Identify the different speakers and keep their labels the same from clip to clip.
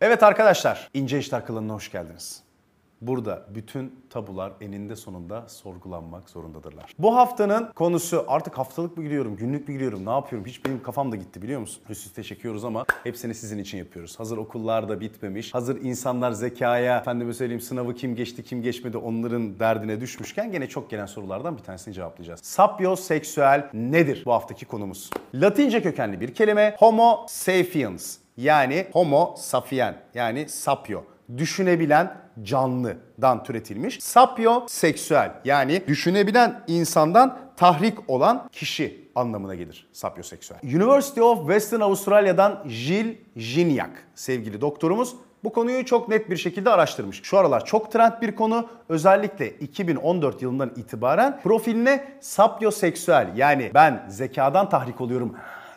Speaker 1: Evet arkadaşlar, İnce İşler Kılığı'na hoş geldiniz. Burada bütün tabular eninde sonunda sorgulanmak zorundadırlar. Bu haftanın konusu artık haftalık mı gidiyorum, günlük mü gidiyorum, ne yapıyorum? Hiç benim kafam da gitti biliyor musun? Üst üste çekiyoruz ama hepsini sizin için yapıyoruz. Hazır okullar da bitmemiş, hazır insanlar zekaya, efendime söyleyeyim sınavı kim geçti, kim geçmedi onların derdine düşmüşken gene çok gelen sorulardan bir tanesini cevaplayacağız. Sapyoseksüel nedir bu haftaki konumuz? Latince kökenli bir kelime Homo sapiens yani Homo sapien yani sapyo düşünebilen canlıdan türetilmiş. Sapyo seksüel yani düşünebilen insandan tahrik olan kişi anlamına gelir sapyoseksüel. University of Western Australia'dan Jill Gignac sevgili doktorumuz bu konuyu çok net bir şekilde araştırmış. Şu aralar çok trend bir konu. Özellikle 2014 yılından itibaren profiline sapyoseksüel yani ben zekadan tahrik oluyorum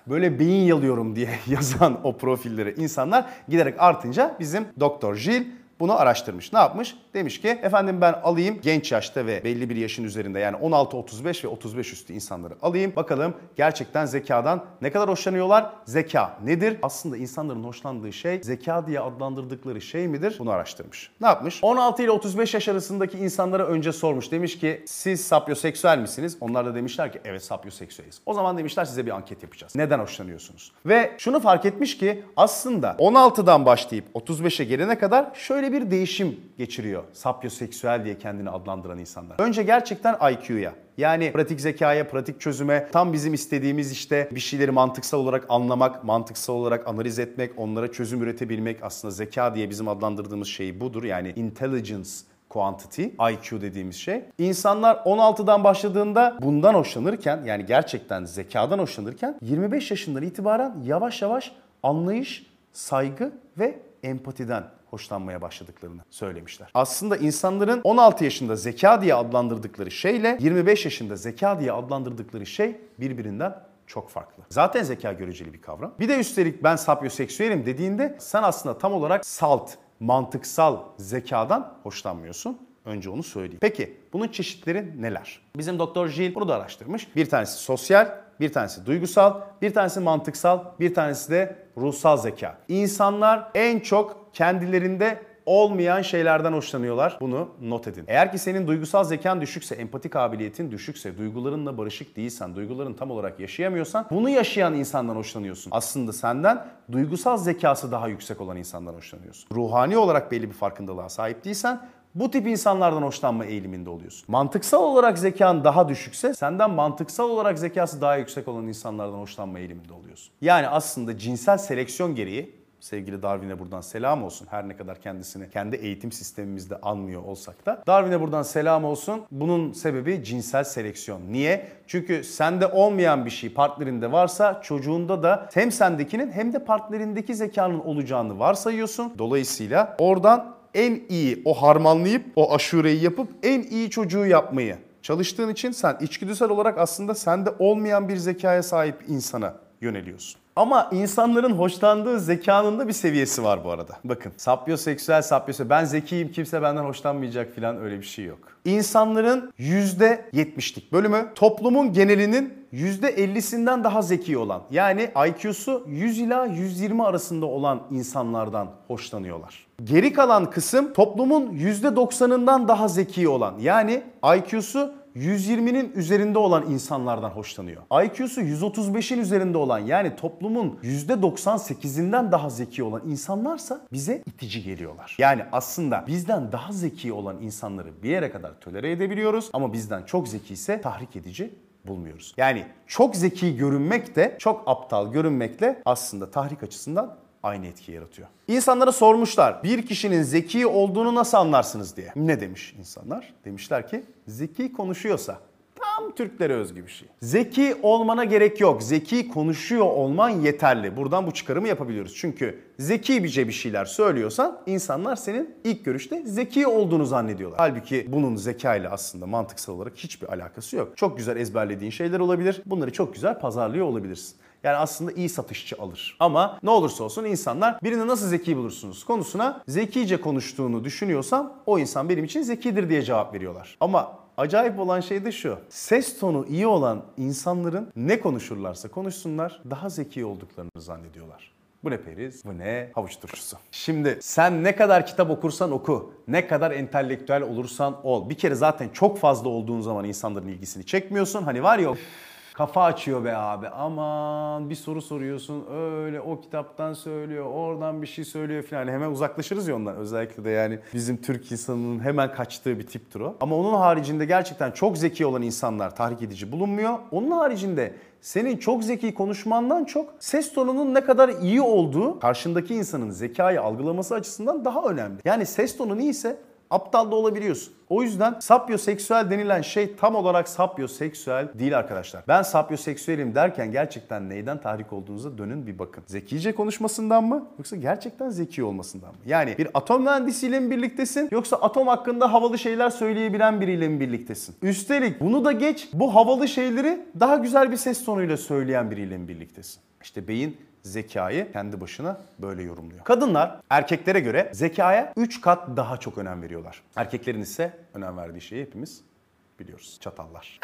Speaker 1: böyle beyin yalıyorum diye yazan o profilleri insanlar giderek artınca bizim Doktor Jill bunu araştırmış. Ne yapmış? Demiş ki efendim ben alayım genç yaşta ve belli bir yaşın üzerinde yani 16-35 ve 35 üstü insanları alayım. Bakalım gerçekten zekadan ne kadar hoşlanıyorlar? Zeka nedir? Aslında insanların hoşlandığı şey zeka diye adlandırdıkları şey midir? Bunu araştırmış. Ne yapmış? 16 ile 35 yaş arasındaki insanlara önce sormuş. Demiş ki siz sapyoseksüel misiniz? Onlar da demişler ki evet sapyoseksüeliz. O zaman demişler size bir anket yapacağız. Neden hoşlanıyorsunuz? Ve şunu fark etmiş ki aslında 16'dan başlayıp 35'e gelene kadar şöyle bir değişim geçiriyor sapyoseksüel diye kendini adlandıran insanlar. Önce gerçekten IQ'ya yani pratik zekaya, pratik çözüme, tam bizim istediğimiz işte bir şeyleri mantıksal olarak anlamak, mantıksal olarak analiz etmek, onlara çözüm üretebilmek aslında zeka diye bizim adlandırdığımız şey budur. Yani intelligence quantity, IQ dediğimiz şey. İnsanlar 16'dan başladığında bundan hoşlanırken yani gerçekten zekadan hoşlanırken 25 yaşından itibaren yavaş yavaş anlayış, saygı ve empatiden hoşlanmaya başladıklarını söylemişler. Aslında insanların 16 yaşında zeka diye adlandırdıkları şeyle 25 yaşında zeka diye adlandırdıkları şey birbirinden çok farklı. Zaten zeka göreceli bir kavram. Bir de üstelik ben sapyoseksüelim dediğinde sen aslında tam olarak salt, mantıksal zekadan hoşlanmıyorsun. Önce onu söyleyeyim. Peki bunun çeşitleri neler? Bizim Doktor Jill bunu da araştırmış. Bir tanesi sosyal, bir tanesi duygusal, bir tanesi mantıksal, bir tanesi de ruhsal zeka. İnsanlar en çok kendilerinde olmayan şeylerden hoşlanıyorlar. Bunu not edin. Eğer ki senin duygusal zekan düşükse, empati kabiliyetin düşükse, duygularınla barışık değilsen, duygularını tam olarak yaşayamıyorsan bunu yaşayan insandan hoşlanıyorsun. Aslında senden duygusal zekası daha yüksek olan insandan hoşlanıyorsun. Ruhani olarak belli bir farkındalığa sahip değilsen bu tip insanlardan hoşlanma eğiliminde oluyorsun. Mantıksal olarak zekan daha düşükse senden mantıksal olarak zekası daha yüksek olan insanlardan hoşlanma eğiliminde oluyorsun. Yani aslında cinsel seleksiyon gereği sevgili Darwin'e buradan selam olsun. Her ne kadar kendisini kendi eğitim sistemimizde anmıyor olsak da. Darwin'e buradan selam olsun. Bunun sebebi cinsel seleksiyon. Niye? Çünkü sende olmayan bir şey partnerinde varsa çocuğunda da hem sendekinin hem de partnerindeki zekanın olacağını varsayıyorsun. Dolayısıyla oradan en iyi o harmanlayıp o aşureyi yapıp en iyi çocuğu yapmayı çalıştığın için sen içgüdüsel olarak aslında sende olmayan bir zekaya sahip insana yöneliyorsun. Ama insanların hoşlandığı zekanın da bir seviyesi var bu arada. Bakın sapyoseksüel sapyoseksüel ben zekiyim kimse benden hoşlanmayacak falan öyle bir şey yok. İnsanların %70'lik bölümü toplumun genelinin %50'sinden daha zeki olan yani IQ'su 100 ila 120 arasında olan insanlardan hoşlanıyorlar. Geri kalan kısım toplumun %90'ından daha zeki olan yani IQ'su 120'nin üzerinde olan insanlardan hoşlanıyor. IQ'su 135'in üzerinde olan yani toplumun %98'inden daha zeki olan insanlarsa bize itici geliyorlar. Yani aslında bizden daha zeki olan insanları bir yere kadar tolere edebiliyoruz ama bizden çok zeki ise tahrik edici bulmuyoruz. Yani çok zeki görünmek de çok aptal görünmekle aslında tahrik açısından aynı etki yaratıyor. İnsanlara sormuşlar bir kişinin zeki olduğunu nasıl anlarsınız diye. Ne demiş insanlar? Demişler ki zeki konuşuyorsa tam Türklere özgü bir şey. Zeki olmana gerek yok. Zeki konuşuyor olman yeterli. Buradan bu çıkarımı yapabiliyoruz. Çünkü zekice bir şeyler söylüyorsan insanlar senin ilk görüşte zeki olduğunu zannediyorlar. Halbuki bunun zeka ile aslında mantıksal olarak hiçbir alakası yok. Çok güzel ezberlediğin şeyler olabilir. Bunları çok güzel pazarlıyor olabilirsin. Yani aslında iyi satışçı alır. Ama ne olursa olsun insanlar birini nasıl zeki bulursunuz konusuna zekice konuştuğunu düşünüyorsam o insan benim için zekidir diye cevap veriyorlar. Ama acayip olan şey de şu. Ses tonu iyi olan insanların ne konuşurlarsa konuşsunlar daha zeki olduklarını zannediyorlar. Bu ne periz, bu ne havuç turşusu. Şimdi sen ne kadar kitap okursan oku, ne kadar entelektüel olursan ol. Bir kere zaten çok fazla olduğun zaman insanların ilgisini çekmiyorsun. Hani var ya Kafa açıyor be abi. Aman bir soru soruyorsun. Öyle o kitaptan söylüyor. Oradan bir şey söylüyor falan. Hemen uzaklaşırız ya ondan. Özellikle de yani bizim Türk insanının hemen kaçtığı bir tiptir o. Ama onun haricinde gerçekten çok zeki olan insanlar tahrik edici bulunmuyor. Onun haricinde senin çok zeki konuşmandan çok ses tonunun ne kadar iyi olduğu karşındaki insanın zekayı algılaması açısından daha önemli. Yani ses tonun iyiyse aptal da olabiliyorsun. O yüzden sapyoseksüel denilen şey tam olarak sapyoseksüel değil arkadaşlar. Ben sapyoseksüelim derken gerçekten neyden tahrik olduğunuza dönün bir bakın. Zekice konuşmasından mı yoksa gerçekten zeki olmasından mı? Yani bir atom mühendisiyle mi birliktesin yoksa atom hakkında havalı şeyler söyleyebilen biriyle mi birliktesin? Üstelik bunu da geç bu havalı şeyleri daha güzel bir ses tonuyla söyleyen biriyle mi birliktesin? İşte beyin zekayı kendi başına böyle yorumluyor. Kadınlar erkeklere göre zekaya 3 kat daha çok önem veriyorlar. Erkeklerin ise önem verdiği şeyi hepimiz biliyoruz. Çatallar.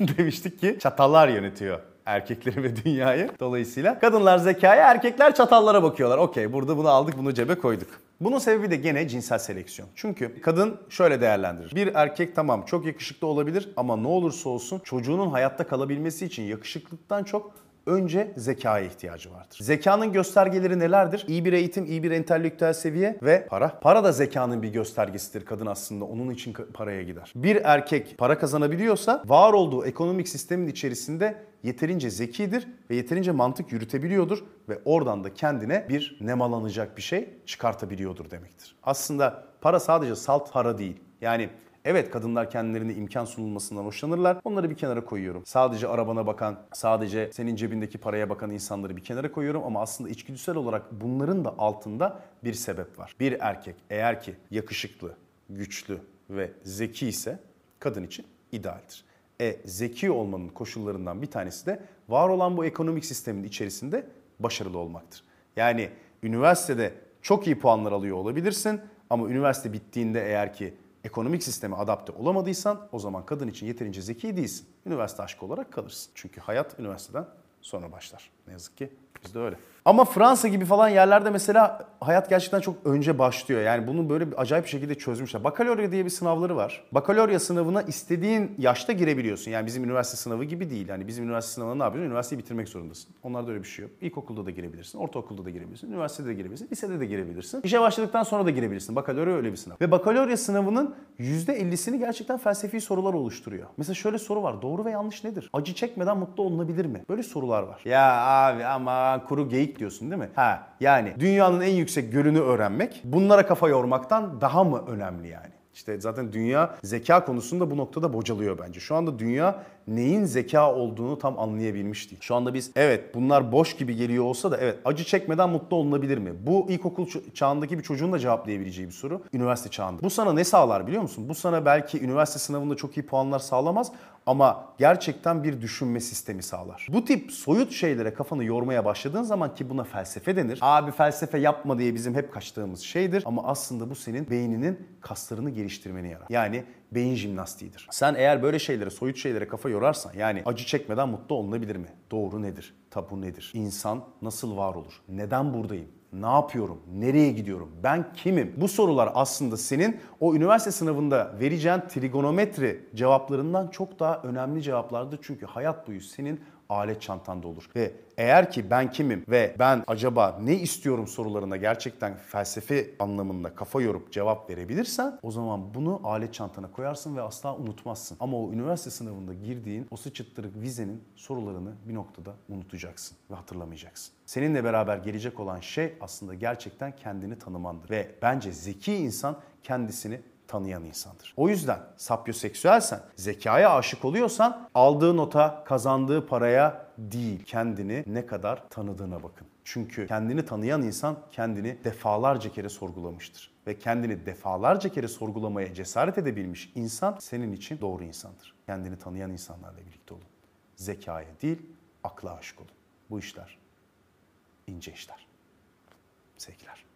Speaker 1: Demiştik ki çatallar yönetiyor erkekleri ve dünyayı. Dolayısıyla kadınlar zekaya, erkekler çatallara bakıyorlar. Okey burada bunu aldık, bunu cebe koyduk. Bunun sebebi de gene cinsel seleksiyon. Çünkü kadın şöyle değerlendirir. Bir erkek tamam çok yakışıklı olabilir ama ne olursa olsun çocuğunun hayatta kalabilmesi için yakışıklıktan çok önce zekaya ihtiyacı vardır. Zekanın göstergeleri nelerdir? İyi bir eğitim, iyi bir entelektüel seviye ve para. Para da zekanın bir göstergesidir kadın aslında. Onun için paraya gider. Bir erkek para kazanabiliyorsa var olduğu ekonomik sistemin içerisinde yeterince zekidir ve yeterince mantık yürütebiliyordur ve oradan da kendine bir nemalanacak bir şey çıkartabiliyordur demektir. Aslında para sadece salt para değil. Yani Evet kadınlar kendilerine imkan sunulmasından hoşlanırlar. Onları bir kenara koyuyorum. Sadece arabana bakan, sadece senin cebindeki paraya bakan insanları bir kenara koyuyorum ama aslında içgüdüsel olarak bunların da altında bir sebep var. Bir erkek eğer ki yakışıklı, güçlü ve zeki ise kadın için idealdir. E zeki olmanın koşullarından bir tanesi de var olan bu ekonomik sistemin içerisinde başarılı olmaktır. Yani üniversitede çok iyi puanlar alıyor olabilirsin ama üniversite bittiğinde eğer ki ekonomik sisteme adapte olamadıysan o zaman kadın için yeterince zeki değilsin. Üniversite aşkı olarak kalırsın. Çünkü hayat üniversiteden sonra başlar. Ne yazık ki bizde öyle. Ama Fransa gibi falan yerlerde mesela hayat gerçekten çok önce başlıyor. Yani bunu böyle acayip bir şekilde çözmüşler. Bakalorya diye bir sınavları var. Bakalorya sınavına istediğin yaşta girebiliyorsun. Yani bizim üniversite sınavı gibi değil. Yani bizim üniversite sınavına ne yapıyorsun? Üniversiteyi bitirmek zorundasın. Onlarda öyle bir şey yok. İlkokulda da girebilirsin, ortaokulda da girebilirsin, üniversitede de girebilirsin, lisede de girebilirsin. İşe başladıktan sonra da girebilirsin. Bakalorya öyle bir sınav. Ve bakalorya sınavının %50'sini gerçekten felsefi sorular oluşturuyor. Mesela şöyle soru var. Doğru ve yanlış nedir? Acı çekmeden mutlu olunabilir mi? Böyle sorular var. Ya abi ama kuru geyik diyorsun değil mi? Ha yani dünyanın en yüksek gölünü öğrenmek bunlara kafa yormaktan daha mı önemli yani? İşte zaten dünya zeka konusunda bu noktada bocalıyor bence. Şu anda dünya neyin zeka olduğunu tam anlayabilmiş değil. Şu anda biz evet bunlar boş gibi geliyor olsa da evet acı çekmeden mutlu olunabilir mi? Bu ilkokul çağındaki bir çocuğun da cevaplayabileceği bir soru. Üniversite çağında. Bu sana ne sağlar biliyor musun? Bu sana belki üniversite sınavında çok iyi puanlar sağlamaz ama gerçekten bir düşünme sistemi sağlar. Bu tip soyut şeylere kafanı yormaya başladığın zaman ki buna felsefe denir. Abi felsefe yapma diye bizim hep kaçtığımız şeydir ama aslında bu senin beyninin kaslarını geliştirmeni yarar. Yani beyin jimnastiğidir. Sen eğer böyle şeylere, soyut şeylere kafa yorarsan yani acı çekmeden mutlu olunabilir mi? Doğru nedir? Tabu nedir? İnsan nasıl var olur? Neden buradayım? Ne yapıyorum? Nereye gidiyorum? Ben kimim? Bu sorular aslında senin o üniversite sınavında vereceğin trigonometri cevaplarından çok daha önemli cevaplardır. Çünkü hayat boyu senin alet çantanda olur. Ve eğer ki ben kimim ve ben acaba ne istiyorum sorularına gerçekten felsefe anlamında kafa yorup cevap verebilirsen o zaman bunu alet çantana koyarsın ve asla unutmazsın. Ama o üniversite sınavında girdiğin o sıçıttırık vizenin sorularını bir noktada unutacaksın ve hatırlamayacaksın. Seninle beraber gelecek olan şey aslında gerçekten kendini tanımandır. Ve bence zeki insan kendisini tanıyan insandır. O yüzden sapyoseksüelsen, zekaya aşık oluyorsan aldığı nota, kazandığı paraya değil, kendini ne kadar tanıdığına bakın. Çünkü kendini tanıyan insan kendini defalarca kere sorgulamıştır. Ve kendini defalarca kere sorgulamaya cesaret edebilmiş insan senin için doğru insandır. Kendini tanıyan insanlarla birlikte olun. Zekaya değil, akla aşık olun. Bu işler ince işler. Sevgiler.